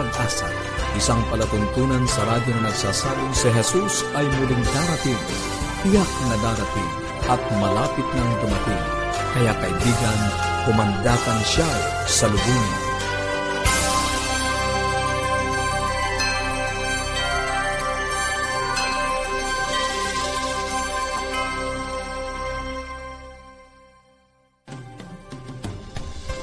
Pag-asa, isang palatuntunan sa radyo na nagsasabing si Jesus ay muling darating, tiyak na darating at malapit nang dumating. Kaya kaibigan, kumandakan siya sa lubungin.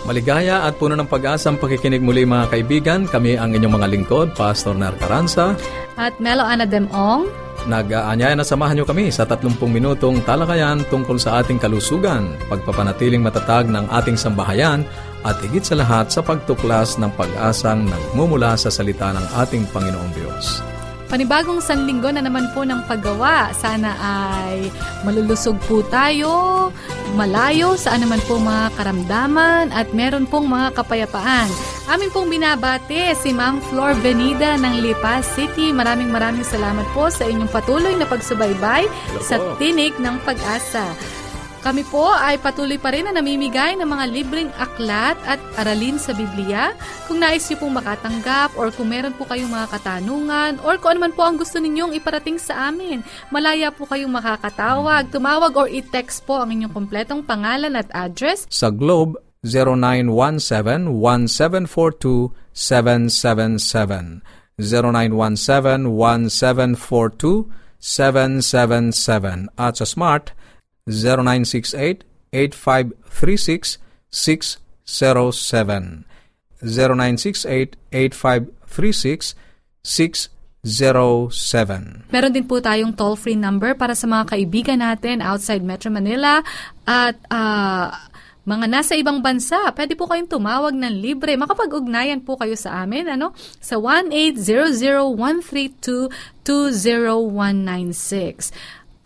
Maligaya at puno ng pag-asang pakikinig muli mga kaibigan. Kami ang inyong mga lingkod, Pastor Nar Caranza. At Melo Ana Demong. Nag-aanyaya na samahan niyo kami sa 30 minutong talakayan tungkol sa ating kalusugan, pagpapanatiling matatag ng ating sambahayan, at higit sa lahat sa pagtuklas ng pag-asang nagmumula sa salita ng ating Panginoong Diyos. Panibagong sanlinggo na naman po ng paggawa. Sana ay malulusog po tayo, malayo saan naman po mga karamdaman at meron pong mga kapayapaan. Amin pong binabate si Ma'am Flor Benida ng Lipa City. Maraming maraming salamat po sa inyong patuloy na pagsubaybay sa tinig ng pag-asa. Kami po ay patuloy pa rin na namimigay ng mga libreng aklat at aralin sa Biblia. Kung nais niyo pong makatanggap or kung meron po kayong mga katanungan or kung ano man po ang gusto ninyong iparating sa amin, malaya po kayong makakatawag, tumawag or i-text po ang inyong kompletong pangalan at address. Sa Globe, 0917-1742-777. 0917-1742-777. At sa Smart, 0968-8536-607. 0968-8536-607. Meron din po tayong toll-free number para sa mga kaibigan natin outside Metro Manila at uh, mga nasa ibang bansa, pwede po kayong tumawag ng libre. Makapag-ugnayan po kayo sa amin ano, sa 1-800-132-20196.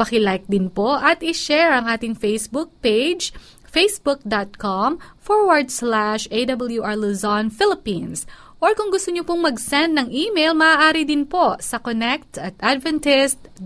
Pakilike din po at i-share ang ating Facebook page facebook.com forward slash AWR Luzon, Philippines. Or kung gusto nyo pong mag-send ng email, maaari din po sa connect at adventist.ph.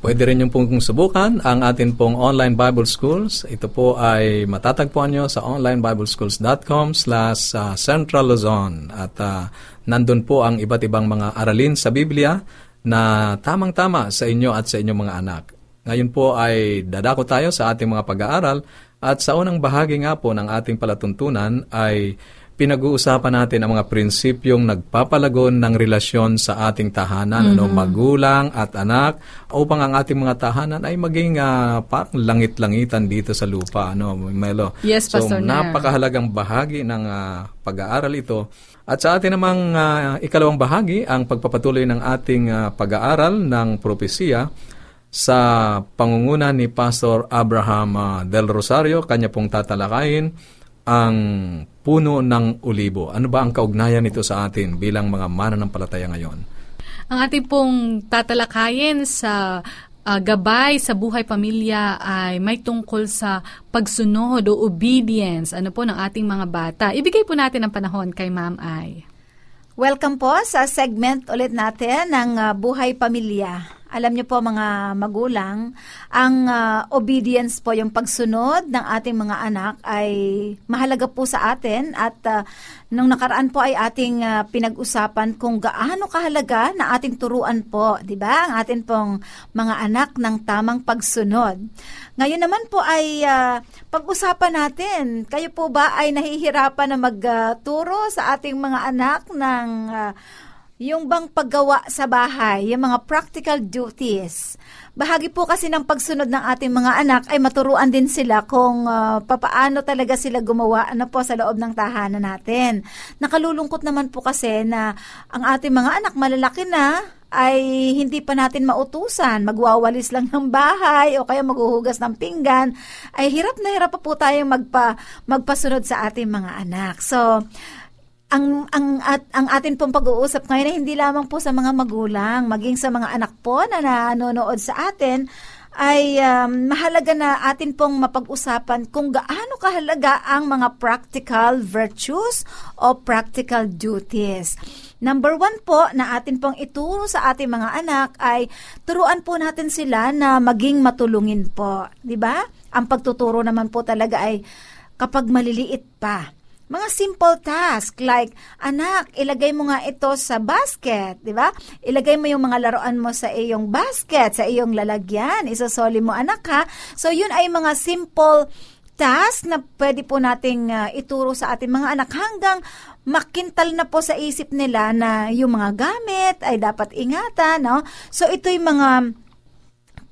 Pwede rin yung pong subukan ang atin pong online Bible Schools. Ito po ay matatagpuan nyo sa onlineBibleschools.com slash uh, Central Luzon. At uh, nandun po ang iba't ibang mga aralin sa Biblia na tamang-tama sa inyo at sa inyong mga anak. Ngayon po ay dadako tayo sa ating mga pag-aaral at sa unang bahagi nga po ng ating palatuntunan ay pinag-uusapan natin ang mga prinsipyong nagpapalagon ng relasyon sa ating tahanan, mm-hmm. ano, magulang at anak, upang ang ating mga tahanan ay maging uh, parang langit-langitan dito sa lupa. Ano, Melo? Yes, so, Pastor napakahalagang bahagi ng uh, pag-aaral ito. At sa ating namang uh, ikalawang bahagi, ang pagpapatuloy ng ating uh, pag-aaral ng propesiya sa pangunguna ni Pastor Abraham uh, Del Rosario, kanya pong tatalakayin ang puno ng ulibo. Ano ba ang kaugnayan nito sa atin bilang mga mananampalataya ngayon? Ang ating pong tatalakayin sa uh, gabay sa buhay pamilya ay may tungkol sa pagsunod o obedience ano po ng ating mga bata. Ibigay po natin ang panahon kay Ma'am Ay. Welcome po sa segment ulit natin ng uh, Buhay Pamilya. Alam niyo po mga magulang, ang uh, obedience po, yung pagsunod ng ating mga anak ay mahalaga po sa atin at uh, nung nakaraan po ay ating uh, pinag-usapan kung gaano kahalaga na ating turuan po, 'di ba? Ang atin pong mga anak ng tamang pagsunod. Ngayon naman po ay uh, pag-usapan natin, kayo po ba ay nahihirapan na magturo uh, sa ating mga anak ng uh, yung bang paggawa sa bahay, yung mga practical duties. Bahagi po kasi ng pagsunod ng ating mga anak ay maturuan din sila kung uh, papaano talaga sila gumawa ano po sa loob ng tahanan natin. Nakalulungkot naman po kasi na ang ating mga anak malalaki na ay hindi pa natin mautusan, magwawalis lang ng bahay o kaya maghuhugas ng pinggan, ay hirap na hirap pa po tayong magpa, magpasunod sa ating mga anak. So, ang ang at ang atin pong pag-uusap ngayon ay hindi lamang po sa mga magulang, maging sa mga anak po na nanonood sa atin ay um, mahalaga na atin pong mapag-usapan kung gaano kahalaga ang mga practical virtues o practical duties. Number one po na atin pong ituro sa ating mga anak ay turuan po natin sila na maging matulungin po. 'di ba? Ang pagtuturo naman po talaga ay kapag maliliit pa mga simple task like, anak, ilagay mo nga ito sa basket, di ba? Ilagay mo yung mga laruan mo sa iyong basket, sa iyong lalagyan, isosoli mo anak ha. So yun ay mga simple task na pwede po nating uh, ituro sa ating mga anak hanggang makintal na po sa isip nila na yung mga gamit ay dapat ingatan, no? So ito'y mga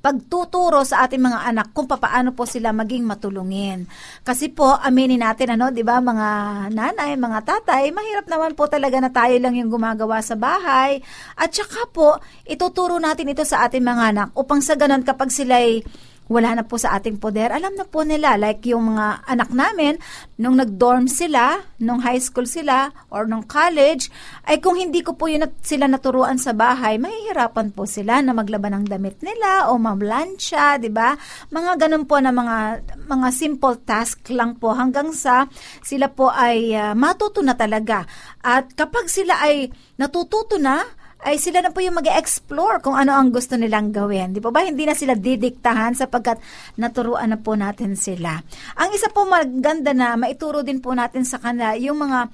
pagtuturo sa ating mga anak kung paano po sila maging matulungin. Kasi po, aminin natin, ano, di ba, mga nanay, mga tatay, mahirap naman po talaga na tayo lang yung gumagawa sa bahay. At saka po, ituturo natin ito sa ating mga anak upang sa ganun kapag sila'y wala na po sa ating poder. Alam na po nila, like yung mga anak namin, nung nag-dorm sila, nung high school sila, or nung college, ay kung hindi ko po yun sila naturuan sa bahay, mahihirapan po sila na maglaban ng damit nila o mamlansya, di ba? Mga ganun po na mga, mga simple task lang po hanggang sa sila po ay uh, matuto na talaga. At kapag sila ay natututo na, ay sila na po yung mag explore kung ano ang gusto nilang gawin. Di po ba? Hindi na sila didiktahan sapagkat naturuan na po natin sila. Ang isa po maganda na maituro din po natin sa kanila yung mga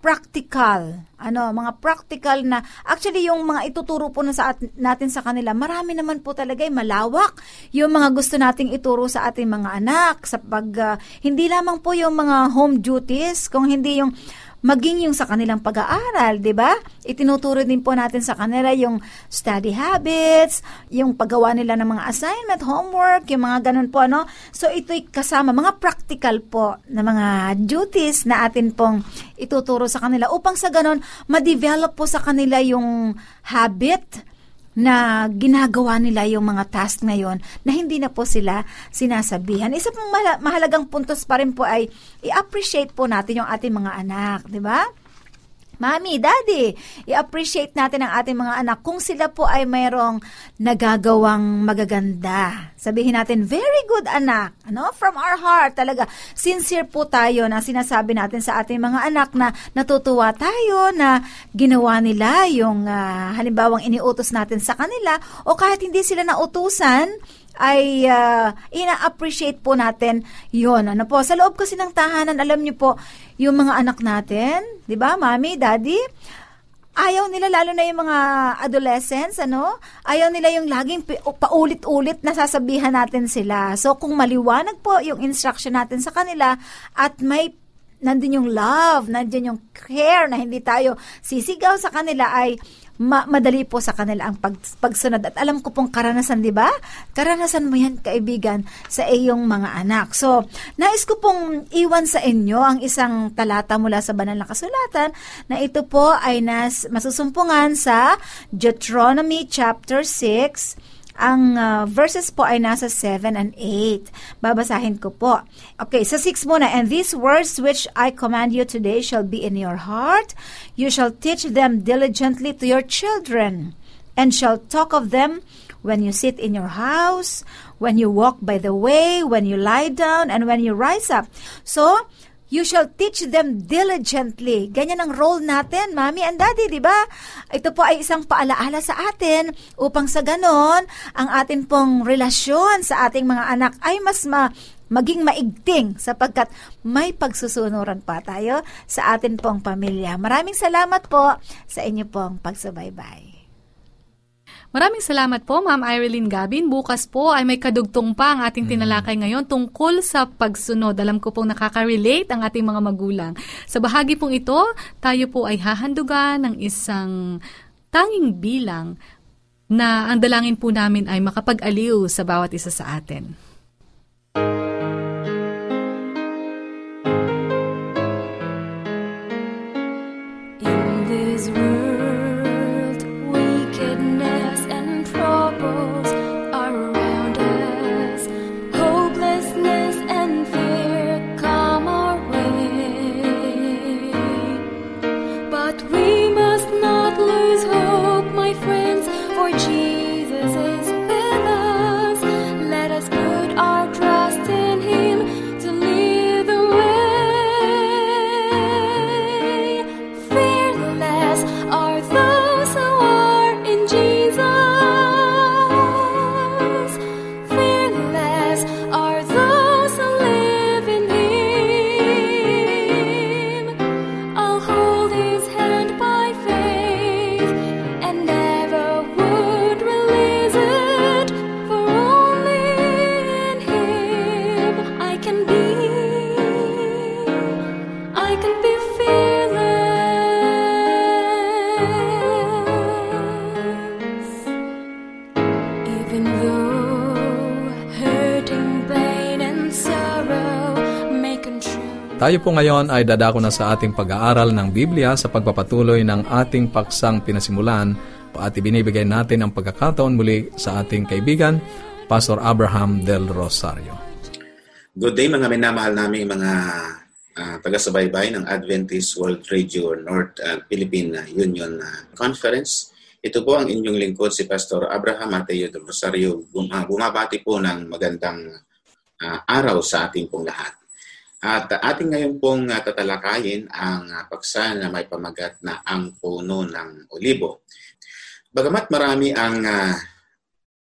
practical, ano, mga practical na, actually yung mga ituturo po na sa at, natin sa kanila, marami naman po talaga ay malawak yung mga gusto nating ituro sa ating mga anak, sa pag, uh, hindi lamang po yung mga home duties, kung hindi yung maging yung sa kanilang pag-aaral, 'di ba? Itinuturo din po natin sa kanila yung study habits, yung paggawa nila ng mga assignment, homework, yung mga ganun po ano. So ito'y kasama mga practical po na mga duties na atin pong ituturo sa kanila upang sa ganun ma-develop po sa kanila yung habit na ginagawa nila yung mga task na yon na hindi na po sila sinasabihan. Isa pong mahalagang puntos pa rin po ay i-appreciate po natin yung ating mga anak, di ba? Mami, Daddy, i-appreciate natin ang ating mga anak kung sila po ay mayroong nagagawang magaganda. Sabihin natin, very good anak. Ano? From our heart, talaga. Sincere po tayo na sinasabi natin sa ating mga anak na natutuwa tayo na ginawa nila yung uh, halimbawang iniutos natin sa kanila o kahit hindi sila nautusan, ay uh, ina-appreciate po natin yon Ano po, sa loob kasi ng tahanan, alam niyo po, yung mga anak natin, di ba, mami, daddy, ayaw nila lalo na yung mga adolescents, ano? Ayaw nila yung laging paulit-ulit na sasabihan natin sila. So kung maliwanag po yung instruction natin sa kanila at may nandun yung love, nandun yung care na hindi tayo sisigaw sa kanila ay ma- madali po sa kanila ang pag- pagsunod. At alam ko pong karanasan, di ba? Karanasan mo yan, kaibigan, sa iyong mga anak. So, nais ko pong iwan sa inyo ang isang talata mula sa banal na kasulatan na ito po ay nas, masusumpungan sa Deuteronomy chapter 6, ang uh, verses po ay nasa 7 and 8. Babasahin ko po. Okay, sa 6 muna. And these words which I command you today shall be in your heart. You shall teach them diligently to your children, and shall talk of them when you sit in your house, when you walk by the way, when you lie down, and when you rise up. So, You shall teach them diligently. Ganyan ang role natin, Mami and Daddy, di ba? Ito po ay isang paalaala sa atin upang sa ganon, ang atin pong relasyon sa ating mga anak ay mas ma maging maigting sapagkat may pagsusunuran pa tayo sa atin pong pamilya. Maraming salamat po sa inyo pong pagsubaybay. Maraming salamat po, Ma'am Irene Gabin. Bukas po ay may kadugtong pa ang ating mm. tinalakay ngayon tungkol sa pagsunod. Alam ko pong nakaka-relate ang ating mga magulang. Sa bahagi pong ito, tayo po ay hahandugan ng isang tanging bilang na ang dalangin po namin ay makapag-aliw sa bawat isa sa atin. Jesus Tayo po ngayon ay dadako na sa ating pag-aaral ng Biblia sa pagpapatuloy ng ating paksang pinasimulan at ibinibigay natin ang pagkakataon muli sa ating kaibigan, Pastor Abraham Del Rosario. Good day mga minamahal naming mga uh, taga-subaybay ng Adventist World Radio North uh, Philippine Union uh, Conference. Ito po ang inyong lingkod si Pastor Abraham Mateo Del Rosario. Bumabati po ng magandang uh, araw sa ating pong lahat. At ating ngayon pong uh, tatalakayin ang uh, paksa na may pamagat na ang puno ng olibo. Bagamat marami ang uh,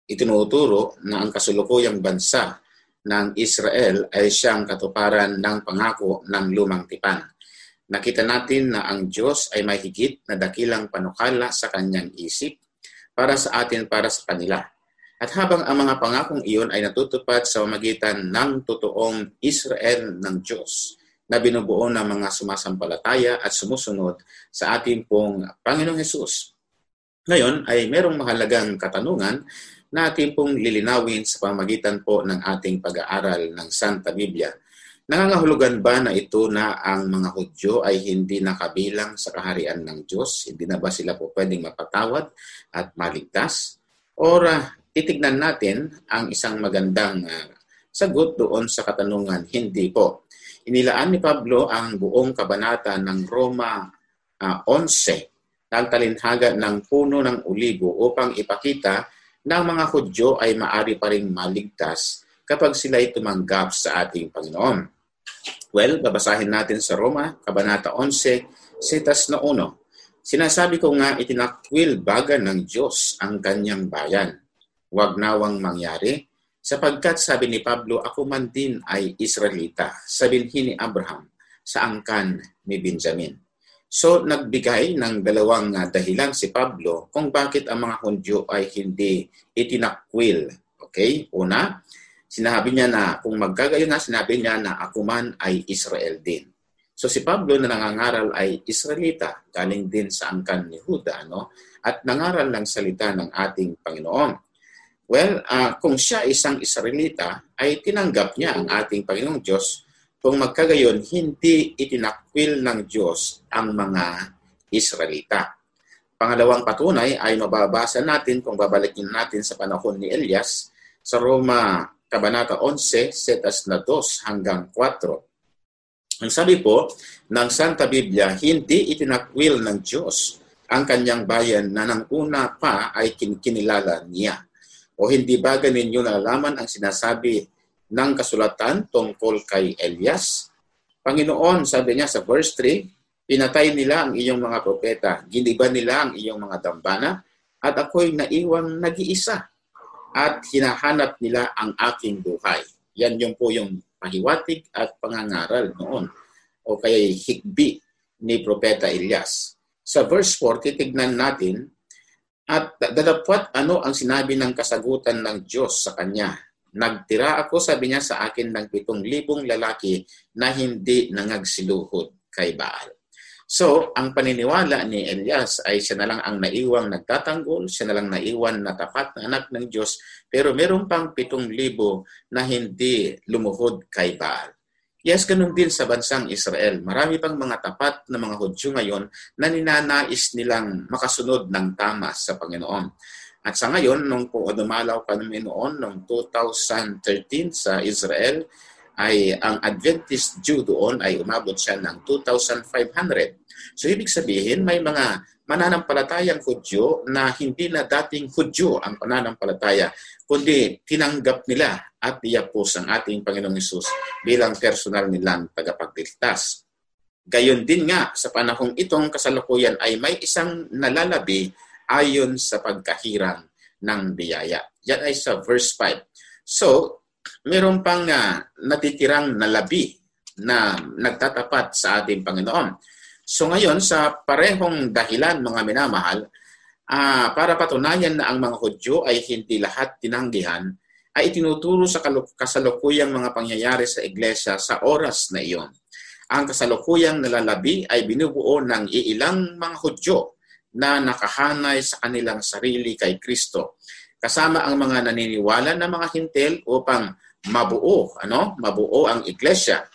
itinuturo na ang kasulukuyang bansa ng Israel ay siyang katuparan ng pangako ng lumang tipan. Nakita natin na ang Diyos ay may higit na dakilang panukala sa kanyang isip para sa atin para sa kanila at habang ang mga pangakong iyon ay natutupad sa magitan ng totoong Israel ng Diyos na binubuo ng mga sumasampalataya at sumusunod sa ating pong Panginoong Hesus. Ngayon ay merong mahalagang katanungan na ating pong lilinawin sa pamagitan po ng ating pag-aaral ng Santa Biblia. Nangangahulugan ba na ito na ang mga Hudyo ay hindi nakabilang sa kaharian ng Diyos? Hindi na ba sila po pwedeng mapatawad at maligtas? Or uh, titignan natin ang isang magandang uh, sagot doon sa katanungan, hindi po. Inilaan ni Pablo ang buong kabanata ng Roma uh, 11 ng talinhaga ng puno ng ulibo upang ipakita na ang mga Hudyo ay maari pa rin maligtas kapag sila ay tumanggap sa ating Panginoon. Well, babasahin natin sa Roma, Kabanata 11, Setas na uno. Sinasabi ko nga itinakwil baga ng Diyos ang kanyang bayan Huwag nawang mangyari, sapagkat sabi ni Pablo, ako man din ay Israelita, sabinhin ni Abraham, sa angkan ni Benjamin. So, nagbigay ng dalawang dahilan si Pablo kung bakit ang mga Hudyo ay hindi itinakwil. Okay? Una, sinabi niya na kung magkagayon na, sinabi niya na ako man ay Israel din. So si Pablo na nangangaral ay Israelita, galing din sa angkan ni Huda, no? at nangaral ng salita ng ating Panginoon. Well, uh, kung siya isang Israelita, ay tinanggap niya ang ating Panginoong Diyos. Kung magkagayon, hindi itinakwil ng Diyos ang mga Israelita. Pangalawang patunay ay mababasa natin kung babalikin natin sa panahon ni Elias sa Roma Kabanata 11, setas na 2 hanggang 4. Ang sabi po ng Santa Biblia, hindi itinakwil ng Diyos ang kanyang bayan na nang una pa ay kinilala niya o hindi ba ninyo nalalaman ang sinasabi ng kasulatan tungkol kay Elias? Panginoon, sabi niya sa verse 3, pinatay nila ang iyong mga propeta, giniban nila ang iyong mga dambana, at ako'y naiwang nag-iisa at hinahanap nila ang aking buhay. Yan yung po yung pahiwatig at pangangaral noon o kaya higbi ni Propeta Elias. Sa verse 4, titignan natin at dadapwat ano ang sinabi ng kasagutan ng Diyos sa kanya. Nagtira ako, sabi niya sa akin, ng pitong libong lalaki na hindi nangagsiluhod kay Baal. So, ang paniniwala ni Elias ay siya na lang ang naiwang nagtatanggol, siya na lang naiwan na tapat na anak ng Diyos, pero meron pang pitong libo na hindi lumuhod kay Baal. Yes, ganun din sa bansang Israel. Marami pang mga tapat na mga Hudyo ngayon na ninanais nilang makasunod ng tama sa Panginoon. At sa ngayon, nung po dumalaw kami noon, noong 2013 sa Israel, ay ang Adventist Jew doon ay umabot siya ng 2,500. So ibig sabihin, may mga mananampalatayang Hudyo na hindi na dating Hudyo ang pananampalataya, kundi tinanggap nila at iyapos ang ating Panginoong Isus bilang personal nilang tagapagligtas. Gayon din nga sa panahong itong kasalukuyan ay may isang nalalabi ayon sa pagkahirang ng biyaya. Yan ay sa verse 5. So, meron pang uh, natitirang nalabi na nagtatapat sa ating Panginoon. So ngayon, sa parehong dahilan, mga minamahal, uh, para patunayan na ang mga Hudyo ay hindi lahat tinanggihan, ay itinuturo sa kasalukuyang mga pangyayari sa iglesia sa oras na iyon. Ang kasalukuyang nalalabi ay binubuo ng iilang mga Hudyo na nakahanay sa kanilang sarili kay Kristo. Kasama ang mga naniniwala na mga hintel upang mabuo, ano, mabuo ang iglesia.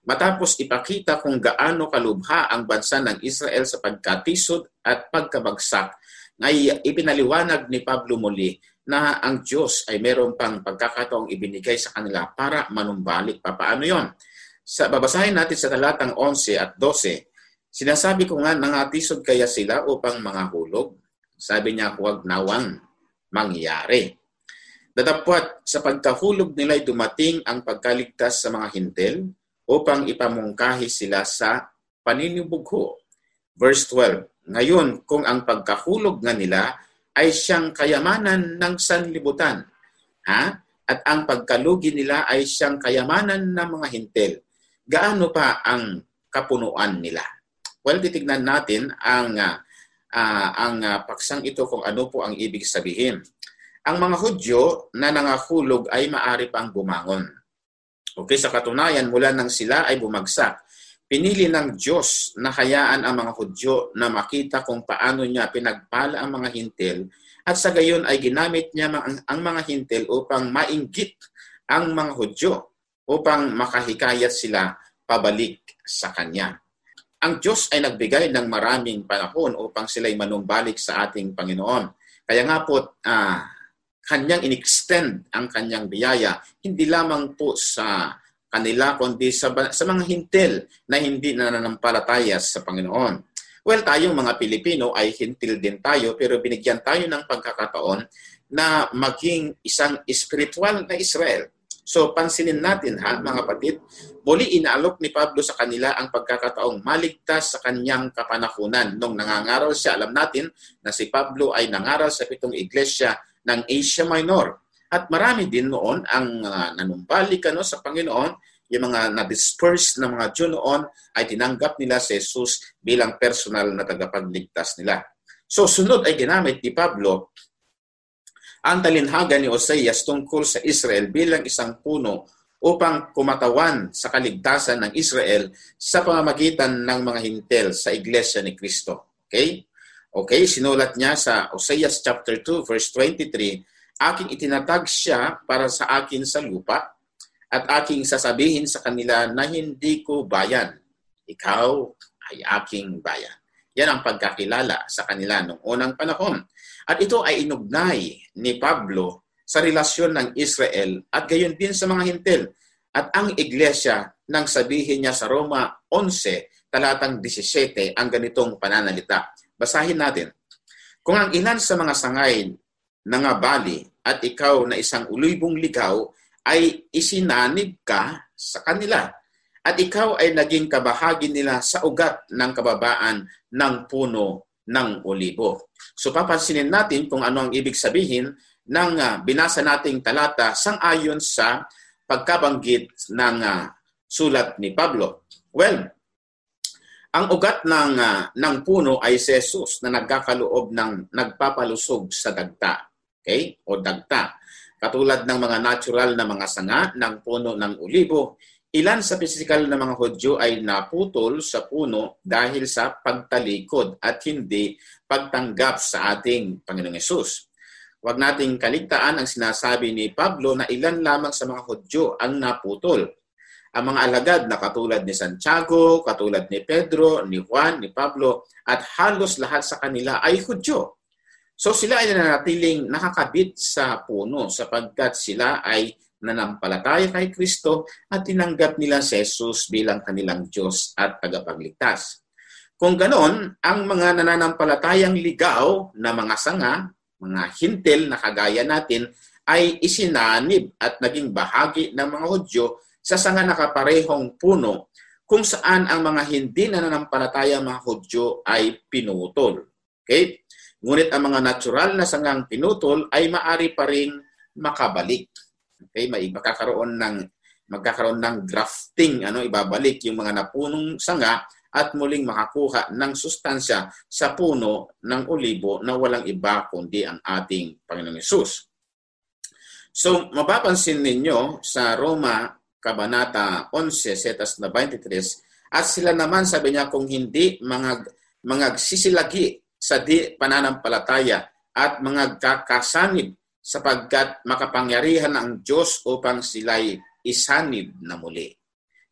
matapos ipakita kung gaano kalubha ang bansa ng Israel sa pagkatisod at pagkabagsak, ay ipinaliwanag ni Pablo muli na ang Diyos ay meron pang pagkakataong ibinigay sa kanila para manumbalik. Paano yon? Sa, babasahin natin sa talatang 11 at 12, sinasabi ko nga, nangatisod kaya sila upang mga hulog? Sabi niya, huwag nawang mangyari. Datapwat sa pagkahulog nila ay dumating ang pagkaligtas sa mga hintel upang ipamungkahi sila sa paninibugho. Verse 12, Ngayon, kung ang pagkahulog nga nila ay siyang kayamanan ng sanlibutan, ha? at ang pagkalugi nila ay siyang kayamanan ng mga hintel, gaano pa ang kapunuan nila? Well, titignan natin ang uh, uh, ang uh, paksang ito kung ano po ang ibig sabihin. Ang mga Hudyo na nangahulog ay maari pang bumangon. Okay, sa katunayan, mula nang sila ay bumagsak, pinili ng Diyos na hayaan ang mga Hudyo na makita kung paano niya pinagpala ang mga hintil at sa gayon ay ginamit niya ang, mga hintil upang mainggit ang mga Hudyo upang makahikayat sila pabalik sa Kanya. Ang Diyos ay nagbigay ng maraming panahon upang sila'y manumbalik sa ating Panginoon. Kaya nga po, ah, kanyang inextend ang kanyang biyaya, hindi lamang po sa kanila, kundi sa, sa mga hintil na hindi nananampalataya sa Panginoon. Well, tayong mga Pilipino ay hintil din tayo, pero binigyan tayo ng pagkakataon na maging isang spiritual na Israel. So, pansinin natin ha, mga kapatid, muli inaalok ni Pablo sa kanila ang pagkakataong maligtas sa kanyang kapanahunan. Nung nangangaral siya, alam natin na si Pablo ay nangaral sa pitong iglesia ng Asia Minor. At marami din noon ang uh, nanumbalik ano, sa Panginoon, yung mga na-disperse na mga Jew noon ay tinanggap nila si Jesus bilang personal na tagapagligtas nila. So sunod ay ginamit ni Pablo ang talinhaga ni Oseas tungkol sa Israel bilang isang puno upang kumatawan sa kaligtasan ng Israel sa pamamagitan ng mga hintel sa iglesia ni Kristo. Okay? Okay, sinulat niya sa Oseas chapter 2 verse 23, aking itinatag siya para sa akin sa lupa at aking sasabihin sa kanila na hindi ko bayan. Ikaw ay aking bayan. Yan ang pagkakilala sa kanila noong unang panahon. At ito ay inugnay ni Pablo sa relasyon ng Israel at gayon din sa mga hintil. At ang iglesia nang sabihin niya sa Roma 11, talatang 17, ang ganitong pananalita. Basahin natin. Kung ang ilan sa mga sangay nangabali at ikaw na isang ulubong ligaw ay isinanib ka sa kanila at ikaw ay naging kabahagi nila sa ugat ng kababaan ng puno ng olibo. So papansinin natin kung ano ang ibig sabihin ng uh, binasa nating talata sang-ayon sa pagkabanggit ng uh, sulat ni Pablo. Well, ang ugat ng, uh, ng puno ay si Jesus na nagkakaloob ng nagpapalusog sa dagta. Okay? O dagta. Katulad ng mga natural na mga sanga ng puno ng olibo, ilan sa pisikal na mga Hudyo ay naputol sa puno dahil sa pagtalikod at hindi pagtanggap sa ating Panginoong Yesus. Huwag nating kaligtaan ang sinasabi ni Pablo na ilan lamang sa mga Hudyo ang naputol ang mga alagad na katulad ni Santiago, katulad ni Pedro, ni Juan, ni Pablo, at halos lahat sa kanila ay Hudyo. So sila ay nanatiling nakakabit sa puno sapagkat sila ay nanampalataya kay Kristo at tinanggap nila si Jesus bilang kanilang Diyos at tagapagligtas. Kung ganon, ang mga nananampalatayang ligaw na mga sanga, mga hintil na kagaya natin, ay isinanib at naging bahagi ng mga Hudyo sa sanga nakaparehong puno kung saan ang mga hindi nananampalataya mga Hudyo ay pinutol. Okay? Ngunit ang mga natural na sangang pinutol ay maari pa ring makabalik. Okay, may magkakaroon ng magkakaroon ng grafting, ano, ibabalik yung mga napunong sanga at muling makakuha ng sustansya sa puno ng olibo na walang iba kundi ang ating Panginoong Yesus. So, mapapansin ninyo sa Roma Kabanata 11, setas na 23, at sila naman sabi niya kung hindi mga mga sisilagi sa di pananampalataya at mga kakasanib sapagkat makapangyarihan ang Diyos upang sila'y isanib na muli.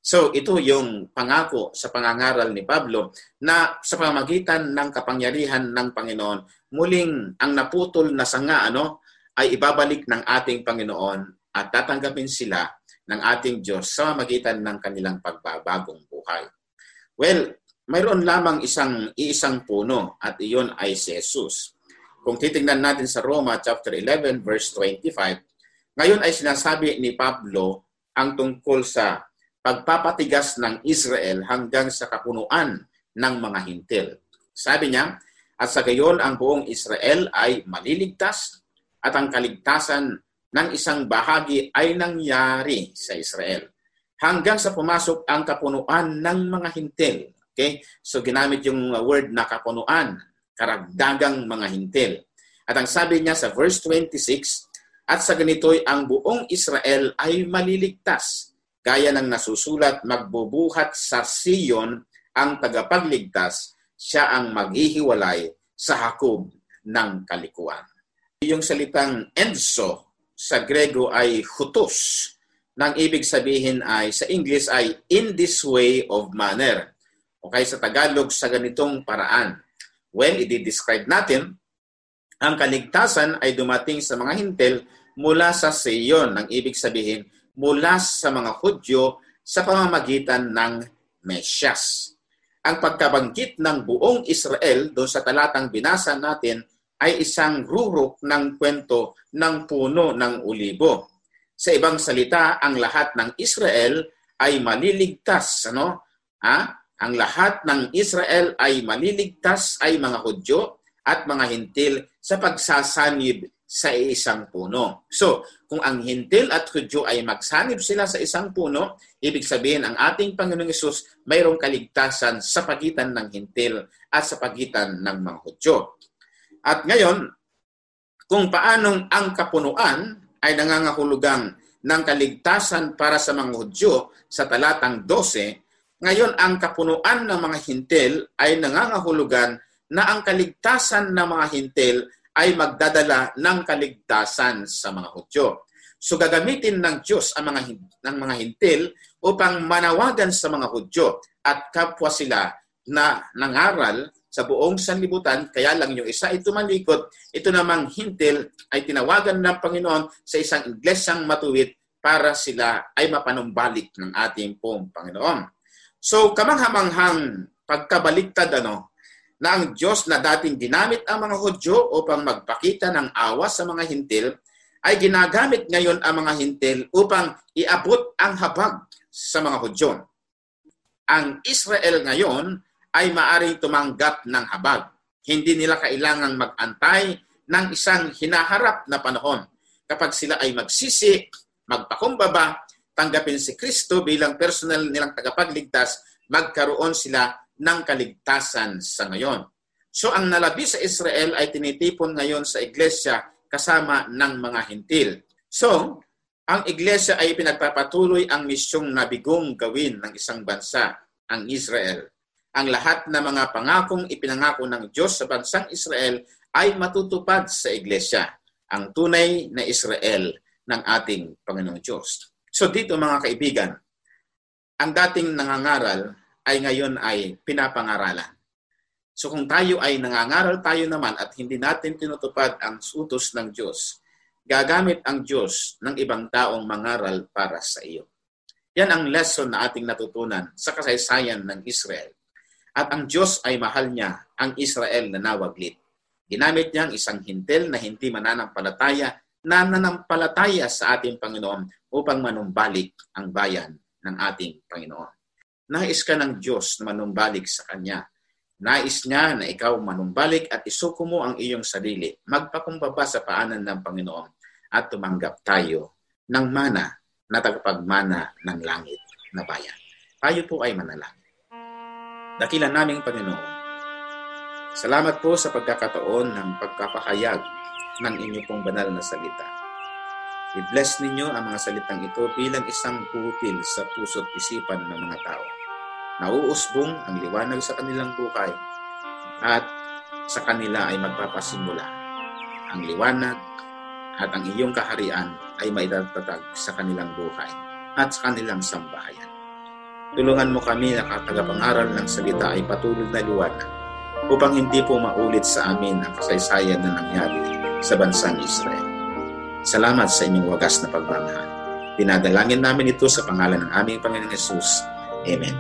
So ito yung pangako sa pangangaral ni Pablo na sa pamamagitan ng kapangyarihan ng Panginoon, muling ang naputol na sanga ano, ay ibabalik ng ating Panginoon at tatanggapin sila ng ating Diyos sa magitan ng kanilang pagbabagong buhay. Well, mayroon lamang isang iisang puno at iyon ay si Jesus. Kung titingnan natin sa Roma chapter 11 verse 25, ngayon ay sinasabi ni Pablo ang tungkol sa pagpapatigas ng Israel hanggang sa kapunuan ng mga hintil. Sabi niya, at sa gayon ang buong Israel ay maliligtas at ang kaligtasan ng isang bahagi ay nangyari sa Israel hanggang sa pumasok ang kapunuan ng mga hintil. Okay? So ginamit yung word na kapunuan, karagdagang mga hintil. At ang sabi niya sa verse 26, at sa ganito'y ang buong Israel ay maliligtas Gaya ng nasusulat, magbubuhat sa Siyon ang tagapagligtas, siya ang maghihiwalay sa hakob ng kalikuan. Yung salitang enso sa Grego ay hutos. Nang ibig sabihin ay sa English ay in this way of manner. Okay, sa Tagalog sa ganitong paraan. Well, i-describe natin, ang kaligtasan ay dumating sa mga hintel mula sa Sion. Ang ibig sabihin, mula sa mga Hudyo sa pamamagitan ng Mesyas. Ang pagkabanggit ng buong Israel doon sa talatang binasa natin ay isang rurok ng kwento ng puno ng ulibo. Sa ibang salita, ang lahat ng Israel ay maliligtas. Ano? Ha? Ang lahat ng Israel ay maliligtas ay mga Hudyo at mga Hintil sa pagsasanib sa isang puno. So, kung ang hintil at Hudyo ay magsanib sila sa isang puno, ibig sabihin ang ating Panginoong Isus mayroong kaligtasan sa pagitan ng hintil at sa pagitan ng mga Hudyo. At ngayon, kung paanong ang kapunuan ay nangangahulugang ng kaligtasan para sa mga Hudyo sa talatang 12, ngayon ang kapunuan ng mga hintil ay nangangahulugan na ang kaligtasan ng mga hintil ay magdadala ng kaligtasan sa mga Hudyo. So gagamitin ng Diyos ang mga ng mga hintil upang manawagan sa mga Hudyo at kapwa sila na nangaral sa buong sanlibutan, kaya lang yung isa ay tumalikod, ito namang hintil ay tinawagan ng Panginoon sa isang iglesyang matuwid para sila ay mapanumbalik ng ating pong Panginoon. So kamanghamanghang pagkabaliktad ano, na ang Diyos na dating ginamit ang mga Hudyo upang magpakita ng awa sa mga hintil, ay ginagamit ngayon ang mga hintil upang iabot ang habag sa mga Hudyo. Ang Israel ngayon ay maaring tumanggap ng habag. Hindi nila kailangang mag-antay ng isang hinaharap na panahon. Kapag sila ay magsisi, magpakumbaba, tanggapin si Kristo bilang personal nilang tagapagligtas, magkaroon sila ng kaligtasan sa ngayon. So ang nalabi sa Israel ay tinitipon ngayon sa iglesia kasama ng mga hintil. So, ang iglesia ay pinagpapatuloy ang misyong nabigong gawin ng isang bansa, ang Israel. Ang lahat ng mga pangakong ipinangako ng Diyos sa bansang Israel ay matutupad sa iglesia, ang tunay na Israel ng ating Panginoong Diyos. So dito mga kaibigan, ang dating nangangaral ay ngayon ay pinapangaralan. So kung tayo ay nangangaral tayo naman at hindi natin tinutupad ang utos ng Diyos, gagamit ang Diyos ng ibang taong mangaral para sa iyo. Yan ang lesson na ating natutunan sa kasaysayan ng Israel. At ang Diyos ay mahal niya ang Israel na nawaglit. Ginamit niya ang isang hintil na hindi mananampalataya na nanampalataya sa ating Panginoon upang manumbalik ang bayan ng ating Panginoon. Nais ka ng Diyos na manumbalik sa Kanya. Nais niya na ikaw manumbalik at isuko mo ang iyong sarili. Magpakumbaba sa paanan ng Panginoon at tumanggap tayo ng mana na tagapagmana ng langit na bayan. Tayo po ay manalangin. Dakilan naming Panginoon. Salamat po sa pagkakataon ng pagkapahayag ng inyong pong banal na salita. I-bless ninyo ang mga salitang ito bilang isang butil sa puso't isipan ng mga tao nauusbong ang liwanag sa kanilang buhay at sa kanila ay magpapasimula ang liwanag at ang iyong kaharian ay maidatatag sa kanilang buhay at sa kanilang sambahayan. Tulungan mo kami na katagapangaral ng salita ay patuloy na liwanag upang hindi po maulit sa amin ang kasaysayan na nangyari sa bansang Israel. Salamat sa inyong wagas na pagmamahal. Dinadalangin namin ito sa pangalan ng aming Panginoong Yesus. Amen.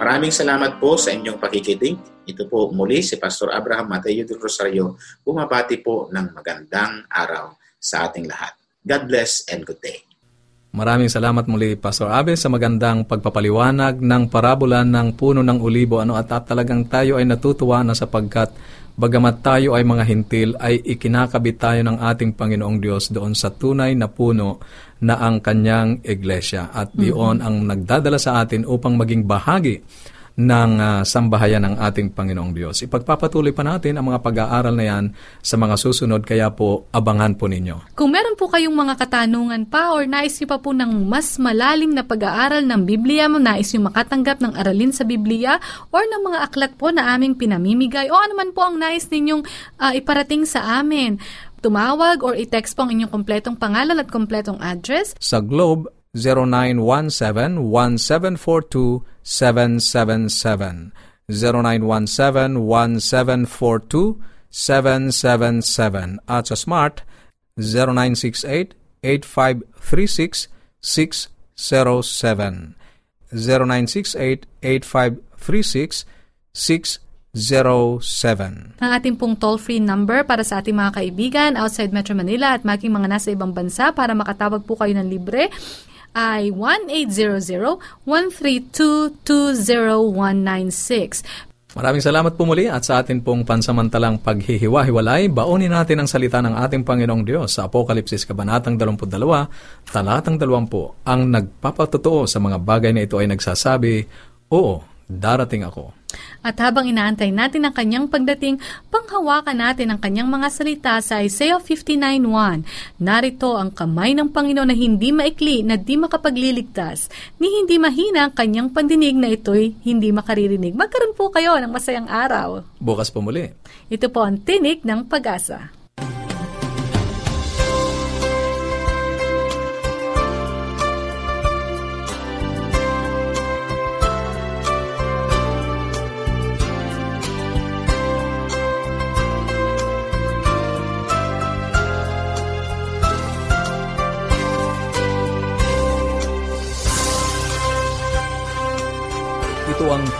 Maraming salamat po sa inyong pakikiting. Ito po muli si Pastor Abraham Mateo del Rosario, bumabati po ng magandang araw sa ating lahat. God bless and good day. Maraming salamat muli, Pastor Abe, sa magandang pagpapaliwanag ng parabola ng puno ng ulibo. Ano, at, at talagang tayo ay natutuwa na sapagkat bagamat tayo ay mga hintil, ay ikinakabit tayo ng ating Panginoong Diyos doon sa tunay na puno na ang kanyang iglesia. At diyon ang nagdadala sa atin upang maging bahagi ng uh, sambahayan ng ating Panginoong Diyos. Ipagpapatuloy pa natin ang mga pag-aaral na yan sa mga susunod, kaya po abangan po ninyo. Kung meron po kayong mga katanungan pa or nais nyo pa po ng mas malalim na pag-aaral ng Biblia, nais nyo makatanggap ng aralin sa Biblia or ng mga aklat po na aming pinamimigay o anuman po ang nais ninyong uh, iparating sa amin, tumawag or i-text po ang inyong kompletong pangalan at kompletong address. Sa Globe, 0917-1742-777. 0917-1742-777. At sa Smart, 0968-8536-607. 0968-8536-607. Ang ating pong toll-free number para sa ating mga kaibigan outside Metro Manila at making mga nasa ibang bansa para makatawag po kayo ng libre ay 1-800-132-20196. Maraming salamat po muli at sa atin pong pansamantalang paghihiwa-hiwalay, baonin natin ang salita ng ating Panginoong Diyos sa Apokalipsis Kabanatang 22, Talatang 20, ang nagpapatotoo sa mga bagay na ito ay nagsasabi, Oo, darating ako. At habang inaantay natin ang kanyang pagdating, panghawakan natin ang kanyang mga salita sa Isaiah 59.1. Narito ang kamay ng Panginoon na hindi maikli na di makapagliligtas, ni hindi mahina ang kanyang pandinig na ito'y hindi makaririnig. Magkaroon po kayo ng masayang araw. Bukas po muli. Ito po ang tinig ng pag-asa.